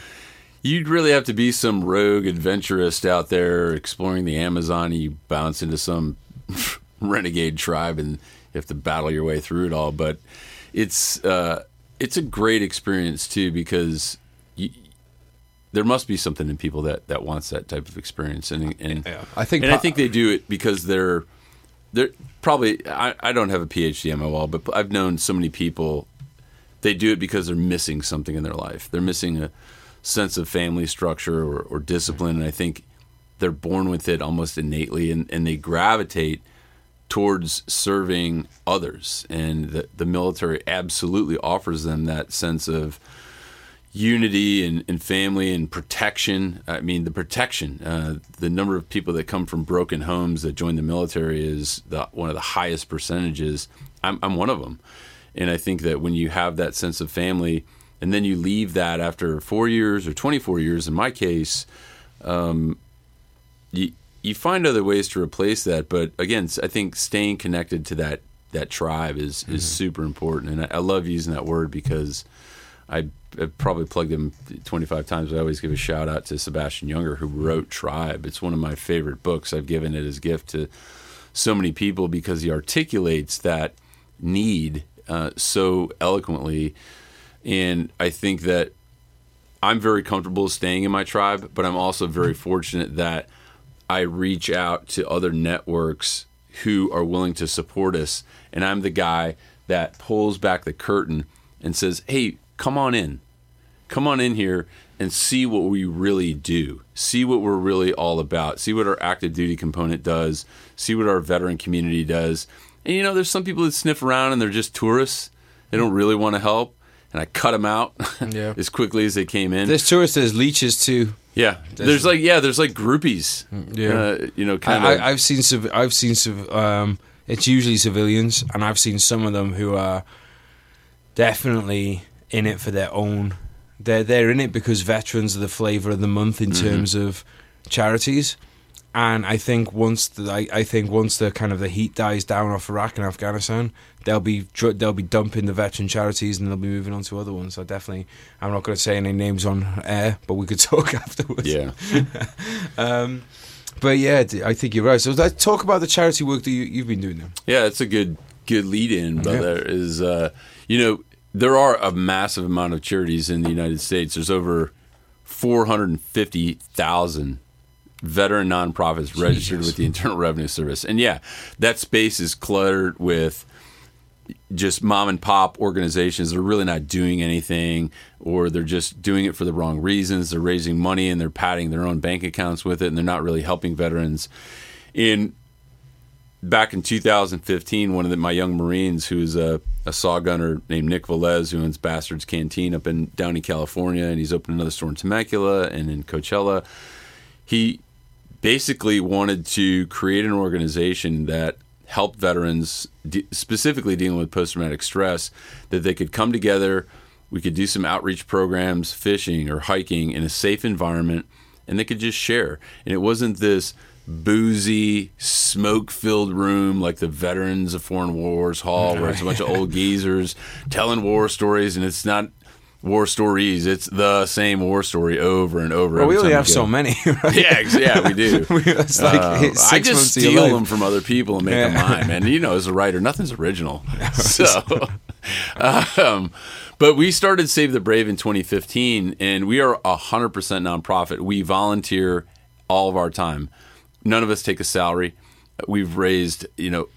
You'd really have to be some rogue adventurist out there exploring the Amazon. You bounce into some renegade tribe and you have to battle your way through it all. But it's uh, it's a great experience too because there must be something in people that, that wants that type of experience, and and yeah, I think and po- I think they do it because they're they're probably I, I don't have a PhD on my wall, but I've known so many people. They do it because they're missing something in their life. They're missing a sense of family structure or, or discipline. And I think they're born with it almost innately and, and they gravitate towards serving others. And the, the military absolutely offers them that sense of unity and, and family and protection. I mean, the protection, uh, the number of people that come from broken homes that join the military is the, one of the highest percentages. I'm, I'm one of them. And I think that when you have that sense of family, and then you leave that after four years or 24 years in my case um, you, you find other ways to replace that but again i think staying connected to that that tribe is mm-hmm. is super important and I, I, love using that word because I, have probably plugged him 25 times but i always give a shout out to sebastian Junger, who wrote tribe. It's one of my favorite books. I've given it as gift to so many people because he articulates that need uh, so eloquently. And I think that I'm very comfortable staying in my tribe, but I'm also very fortunate that I reach out to other networks who are willing to support us. And I'm the guy that pulls back the curtain and says, "Hey, come on in, come on in here." And see what we really do. See what we're really all about. See what our active duty component does. See what our veteran community does. And you know, there's some people that sniff around and they're just tourists. They don't really want to help. And I cut them out Yeah. as quickly as they came in. There's tourists, there's leeches too. Yeah, there's like yeah, there's like groupies. Yeah. uh, you know, I, kind of. I, I've seen civ- I've seen civ- um, it's usually civilians, and I've seen some of them who are definitely in it for their own. They're they're in it because veterans are the flavor of the month in terms of charities, and I think once the I, I think once the kind of the heat dies down off Iraq and Afghanistan, they'll be they'll be dumping the veteran charities and they'll be moving on to other ones. So definitely, I'm not going to say any names on air, but we could talk afterwards. yeah, Um, but yeah, I think you're right. So let's talk about the charity work that you, you've been doing then. yeah, it's a good good lead in, brother. Is uh, you know there are a massive amount of charities in the United States. There's over four hundred and fifty thousand veteran nonprofits registered Jesus. with the Internal Revenue Service, and yeah, that space is cluttered with just mom and pop organizations that are really not doing anything or they're just doing it for the wrong reasons they're raising money and they're padding their own bank accounts with it and they're not really helping veterans in back in 2015 one of the, my young marines who's a, a saw gunner named nick velez who owns bastards canteen up in downey california and he's opened another store in temecula and in coachella he basically wanted to create an organization that helped veterans, de- specifically dealing with post traumatic stress, that they could come together. We could do some outreach programs, fishing or hiking in a safe environment, and they could just share. And it wasn't this boozy, smoke filled room like the Veterans of Foreign Wars Hall, where it's a bunch of old geezers telling war stories, and it's not war stories, it's the same war story over and over. Well, we only have so many. Right? Yeah, yeah, we do. it's like it's I just months of your steal them from other people and make Yeah. them mine, man. You know, as a writer, nothing's original. so, um, but we started Save the Brave in 2015, and we are hundred percent nonprofit. We volunteer all of our time. None of us take a salary. We've raised, you know,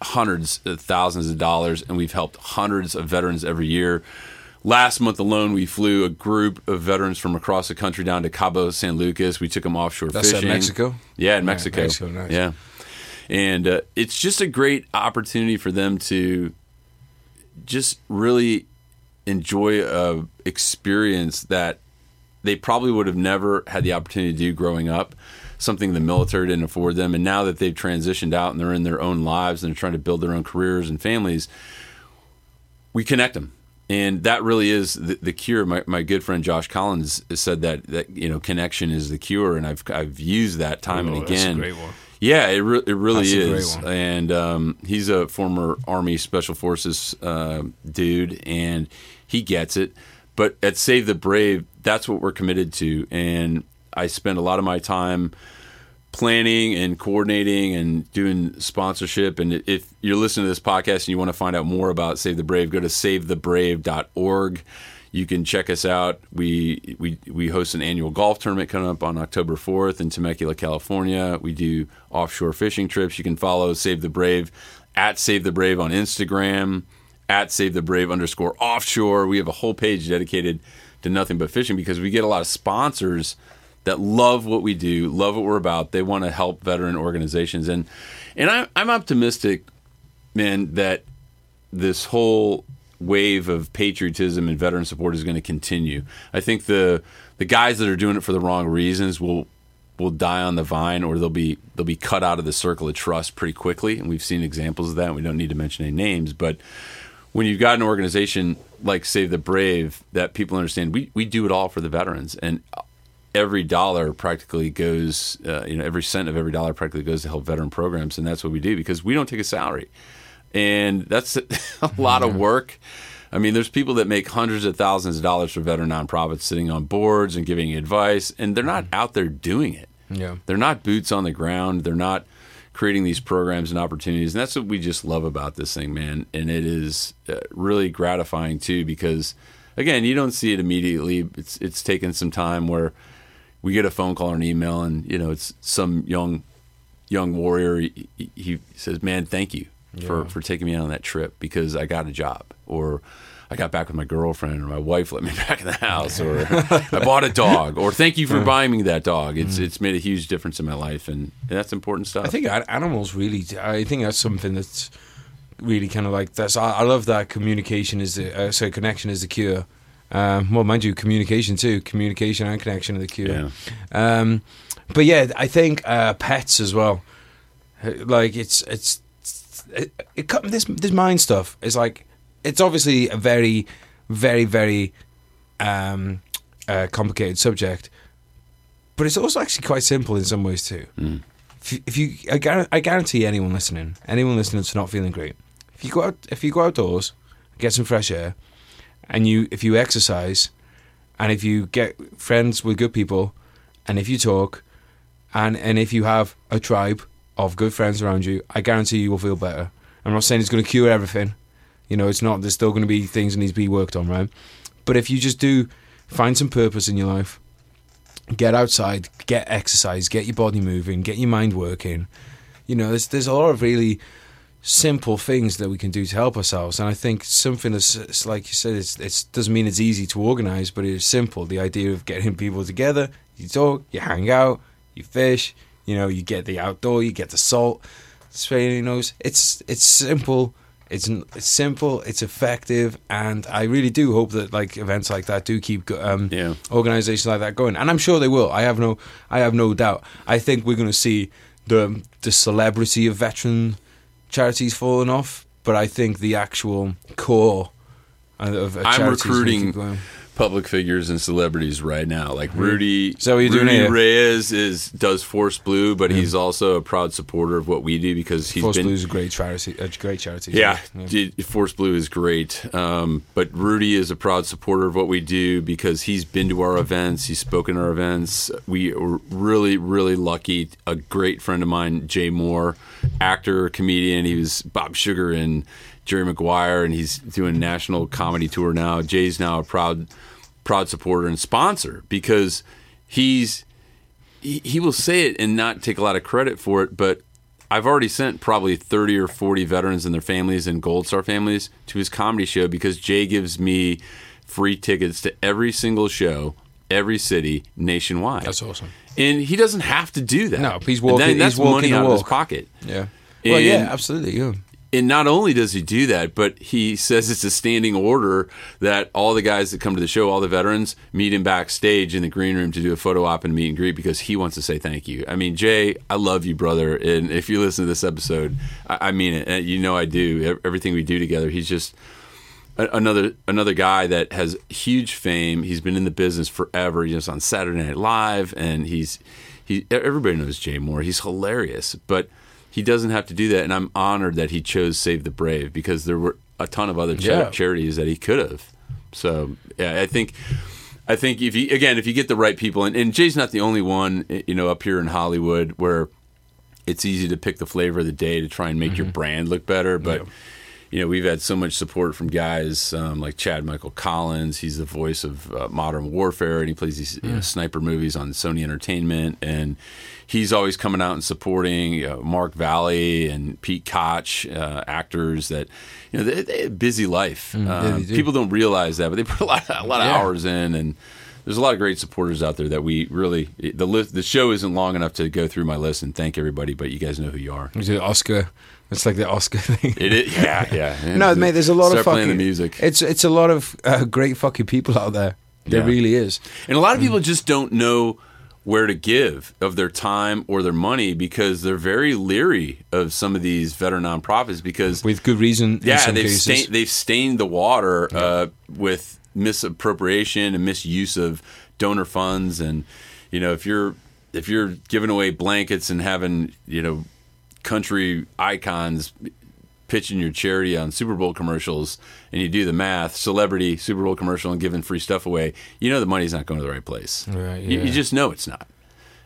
hundreds of thousands of dollars, and we've helped hundreds of veterans every year. Last month alone, we flew a group of veterans from across the country down to Cabo San Lucas. We took them offshore fishing. That's at fishing. Mexico? Yeah, in Mexico. Mexico, nice. Yeah, and uh, it's just a great opportunity for them to just really enjoy a experience that they probably would have never had the opportunity to do growing up. Something the military didn't afford them, and now that they've transitioned out and they're in their own lives and they're trying to build their own careers and families, we connect them. And that really is the, the cure. My, my good friend josh collins said that that you know connection is the cure. And i've i've used that time Oh, and again. yeah it, re- it really That's is. and um, he's a former army special forces uh, dude and he gets it. But at save the brave that's what we're committed to. And i spend a lot of my time planning and coordinating and doing sponsorship. And if you're listening to this podcast and you want to find out more about Save the Brave, go to savethebrave.org. You can check us out. We we we host an annual golf tournament coming up on October 4th in Temecula, California. We do offshore fishing trips. You can follow Save the Brave at Save the Brave on Instagram, at Save the Brave underscore offshore. We have a whole page dedicated to nothing but fishing because we get a lot of sponsors that love what we do, love what we're about. They want to help veteran organizations, and and I, I'm optimistic, man, that this whole wave of patriotism and veteran support is going to continue. I think the the guys that are doing it for the wrong reasons will will die on the vine, or they'll be they'll be cut out of the circle of trust pretty quickly. And we've seen examples of that. We don't need to mention any names, but when you've got an organization like Save the Brave that people understand, we we do it all for the veterans, and every dollar practically goes, uh, you know, every cent of every dollar practically goes to help veteran programs, and that's what we do because we don't take a salary, and that's a lot of work. I mean, there's people that make hundreds of thousands of dollars for veteran nonprofits, sitting on boards and giving advice, and they're not out there doing it. Yeah. They're not boots on the ground. They're not creating these programs and opportunities. And that's what we just love about this thing, man. And it is uh, really gratifying too because again, you don't see it immediately. It's it's taken some time where we get a phone call or an email and you know, it's some young young warrior he, he says, "Man, thank you. for for taking me on that trip because I got a job or. I got back with my girlfriend, or my wife let me back in the house, or I bought a dog, or thank you for buying me that dog. It's it's made a huge difference in my life, and, and that's important stuff. I think animals really. I think that's something that's really kind of like that's. I, I love that communication is the uh, so connection is the cure. Um, well, mind you, communication too. Communication and connection are the cure. Yeah. Um, but yeah, I think uh, pets as well. Uh, Like it's it's it, it this this mind stuff is like it's obviously a very very very um, uh, complicated subject, but it's also actually quite simple in some ways too. If you, if you I, I guarantee anyone listening, anyone listening to not feeling great, if you go out if you go outdoors, get some fresh air, and you if you exercise, and if you get friends with good people, and if you talk, and and if you have a tribe of good friends around you, I guarantee you will feel better. I'm not saying it's going to cure everything. You know, it's not. There's still going to be things that need to be worked on, right? But if you just do find some purpose in your life, get outside, get exercise, get your body moving, get your mind working. You know, there's there's a lot of really simple things that we can do to help ourselves, and I think something that's like you said, it's it doesn't mean it's easy to organize, but it's simple. The idea of getting people together, you talk, you hang out, you fish, you know, you get the outdoor, you get the salt. Australia knows it's it's simple. It's it's simple. It's effective, and I really do hope that like events like that do keep um, Yeah. organizations like that going, and I'm sure they will. I have no I have no doubt. I think we're going to see the the celebrity of veteran charities fallen off, but I think the actual core of of I'm recruiting. Public figures and celebrities right now. Like Rudy, So you're doing Rudy? Reyes is does Force Blue, but he's also a proud supporter of what we do because he's Force been Blue is a great charity. A great charity. Yeah, yeah. Force Blue is great. Um, but Rudy is a proud supporter of what we do because he's been to our events, he's spoken at our events. We are really, really lucky. A great friend of mine, Jay Mohr, actor, comedian. He was Bob Sugar and Jerry Maguire, and he's doing a national comedy tour now. Jay's now a proud, proud supporter and sponsor because he's he, he will say it and not take a lot of credit for it, but I've already sent probably 30 or 40 veterans and their families and Gold Star families to his comedy show because Jay gives me free tickets to every single show, every city nationwide. That's awesome. And he doesn't have to do that. No, he's And walking- that- that's walking money out of his walk. pocket. Yeah. Well, yeah, absolutely. Yeah. And not only does he do that, but he says it's a standing order that all the guys that come to the show, all the veterans, meet him backstage in the green room to do a photo op and meet and greet because he wants to say thank you. I mean, Jay, I love you, brother. And if you listen to this episode, I, mean it. Uh, you know I do. Everything we do together, he's just another another guy that has huge fame. He's been in the business forever. He's on Saturday Night Live, and he's he. Everybody knows Jay Mohr. He's hilarious, but he doesn't have to do that. And I'm honored that he chose Save the Brave because there were a ton of other Yeah. charities that he could have. So yeah, I think. I think if you again, if you get the right people, and, and Jay's not the only one, eh, you know, up here in Hollywood where it's easy to pick the flavor of the day to try and make your mm-hmm. brand look better. But you know, we've had so much support from guys um, like Chad Michael Collins. He's the voice of uh, Modern Warfare, and he plays these you know, sniper movies on Sony Entertainment. And he's always coming out and supporting uh, Mark Valley and Pete Koch, uh, actors that you know they, they have a busy life. Uh, they do. people don't realize that, but they put a lot, a lot of Yeah. hours in and. There's a lot of great supporters out there that we really the list the show isn't long enough to go through my list and thank everybody, but you guys know who you are. Oscar? It's like the Oscar thing. It is, yeah, yeah. no, mate. There's a lot Start of fucking playing the music, It's it's a lot of uh, great fucking people out there. There Yeah. really is. and a lot of people just don't know where to give of their time or their money because they're very leery of some of these veteran nonprofits because With good reason. in yeah, some they've cases. stained, they've stained the water uh, with misappropriation and misuse of donor funds, and you know if you're if you're giving away blankets and having you know country icons pitching your charity on Super Bowl commercials, and you do the math, celebrity Super Bowl commercial and giving free stuff away, you know the money's not going to the right place. Right, You- yeah. you, just know it's not.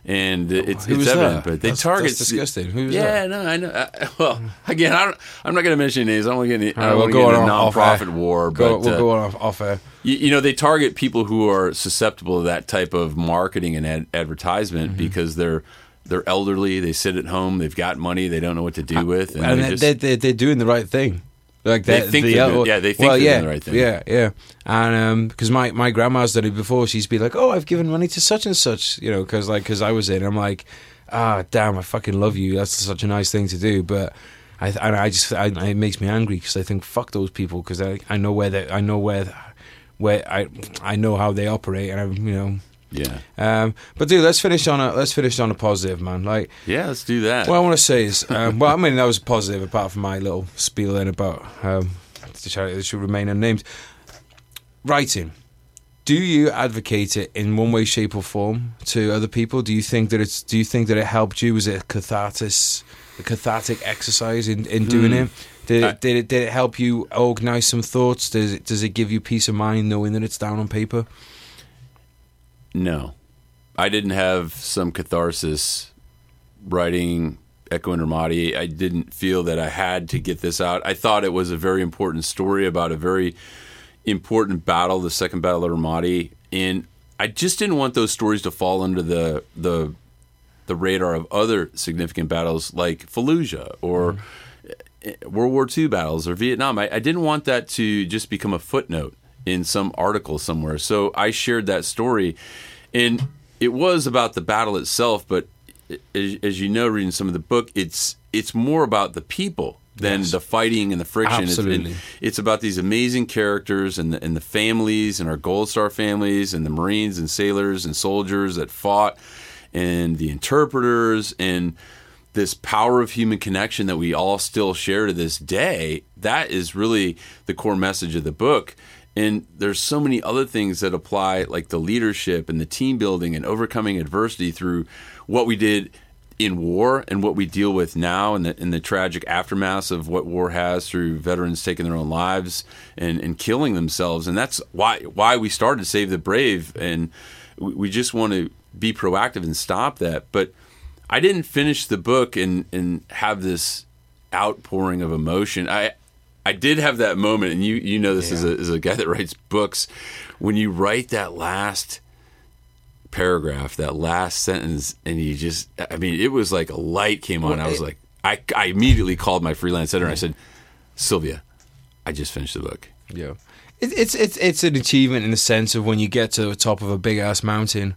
And it's, it's evident, that? but they That's- target. that's disgusting. Who yeah, that? no, I know. I, well, again, I don't, I'm not going to mention names. I don't want to get any, I All right, we'll want go to get on into off nonprofit war, Go, but we'll uh, go on off, off air. you, you know they target people who are susceptible to that type of marketing and ad- advertisement Mm-hmm. because they're they're elderly, they sit at home, they've got money, they don't know what to do with, and, and they just, they, they, they're doing the right thing. Like They they're- think the- they're yeah, they think well, they're yeah, doing the right thing. Yeah, yeah, and because my my grandma's done it before, she's been like, "Oh, I've given money to such and such," you know, because like because I was in, I'm like, ah, damn, I fucking love you. That's such a nice thing to do, but. I, and I just I, it makes me angry because I think fuck those people because I, I know where they I know where where I I know how they operate and I'm you know yeah, um, but dude let's finish on a let's finish on a positive man like yeah. Let's do that. what I want to say is, um, well, I mean, that was positive, apart from my little spiel then about um, the charity that should remain unnamed. Writing. Do you advocate it in one way, shape, or form to other people? Do you think that it's? Do you think that it helped you? Was it a catharsis, a cathartic exercise in, in doing Hmm. it? Did it, did it did it help you organize some thoughts? Does it does it give you peace of mind knowing that it's down on paper? No, I didn't have some catharsis writing Echo in Ramadi. I didn't feel that I had to get this out. I thought it was a very important story about a very important battle, the Second Battle of Ramadi, and I just didn't want those stories to fall under the the the radar of other significant battles like Fallujah or mm-hmm. World War II battles or Vietnam. I, I didn't want that to just become a footnote in some article somewhere. So I shared that story, and it was about the battle itself. But as, as you know, reading some of the book, it's it's more about the people than Yes. the fighting and the friction. It's- Absolutely. and it's about these amazing characters and the, and the families and our Gold Star families and the Marines and sailors and soldiers that fought and the interpreters and this power of human connection that we all still share to this day. That is really the core message of the book. And there's so many other things that apply, like the leadership and the team building and overcoming adversity through what we did in war and what we deal with now and the, in the tragic aftermath of what war has through veterans taking their own lives and, and killing themselves. And that's why why we started Save the Brave. And we, we just want to be proactive and stop that. But I didn't finish the book and, and have this outpouring of emotion. I I did have that moment, and you you know this as, a, as a guy that writes books. When you write that last paragraph, that last sentence, and you just, I mean, it was like a light came on. I was like, I, I immediately called my freelance editor and I said, Sylvia, I just finished the book. Yeah, it, it's it's it's an achievement in the sense of when you get to the top of a big ass mountain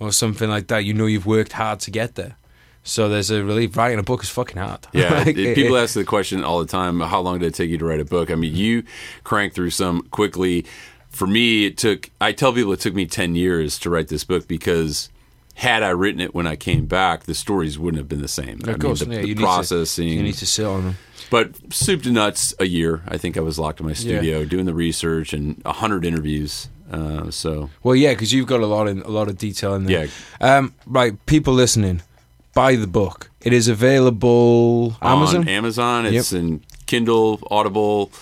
or something like that, you know you've worked hard to get there. So there's a relief. Writing a book is fucking hard. Yeah, Like, it- people ask the question all the time: How long did it take you to write a book? I mean, you cranked through some quickly. For me, it took. I tell people it took me ten years to write this book because had I written it when I came back, the stories wouldn't have been the same. I Of course, mean, the, yeah, the you processing. Need to, you need to sit on them. But soup to nuts, a year. I think I was locked in my studio doing the research and a hundred interviews. Uh, so Well, yeah, because you've got a lot in a lot of detail in there. Yeah. Um, right, people listening, buy the book. It is available Amazon. on Amazon, it's in Kindle, Audible,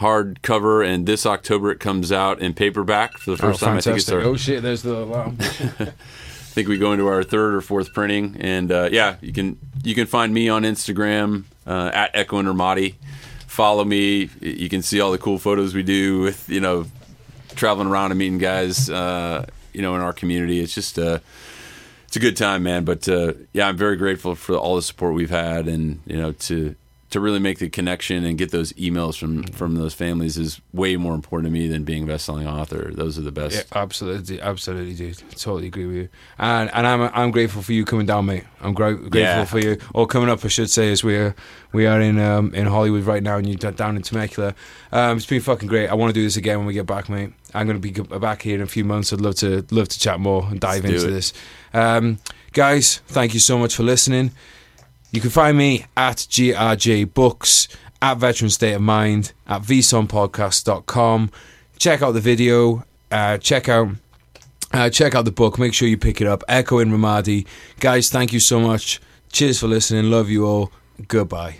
hardcover, and this October it comes out in paperback for the Oh, first time. I think it's our, Oh shit, there's the alarm. I think we go into our third or fourth printing, and uh, yeah, you can you can find me on Instagram uh, at Echo in Ramadi. Follow me. You can see all the cool photos we do with you know traveling around and meeting guys. Uh, you know, in our community, it's just uh, it's a good time, man. But uh, yeah, I'm very grateful for all the support we've had, and you know to to really make the connection and get those emails from from those families is way more important to me than being a best-selling author. Those are the best. Yeah, absolutely, absolutely, dude. Totally agree with you. And and I'm I'm grateful for you coming down, mate. I'm gra- grateful Yeah. for you. Or coming up, I should say, as we're we are in um, in Hollywood right now, and you're down in Temecula. Um, it's been fucking great. I want to do this again when we get back, mate. I'm going to be back here in a few months. I'd love to love to chat more and dive Let's into this. Um, guys, thank you so much for listening. You can find me at GRJ Books, at Veteran State of Mind, at vsonpodcast.com. Check out the video. Uh, check out uh, check out the book. Make sure you pick it up. Echo in Ramadi. Guys, thank you so much. Cheers for listening. Love you all. Goodbye.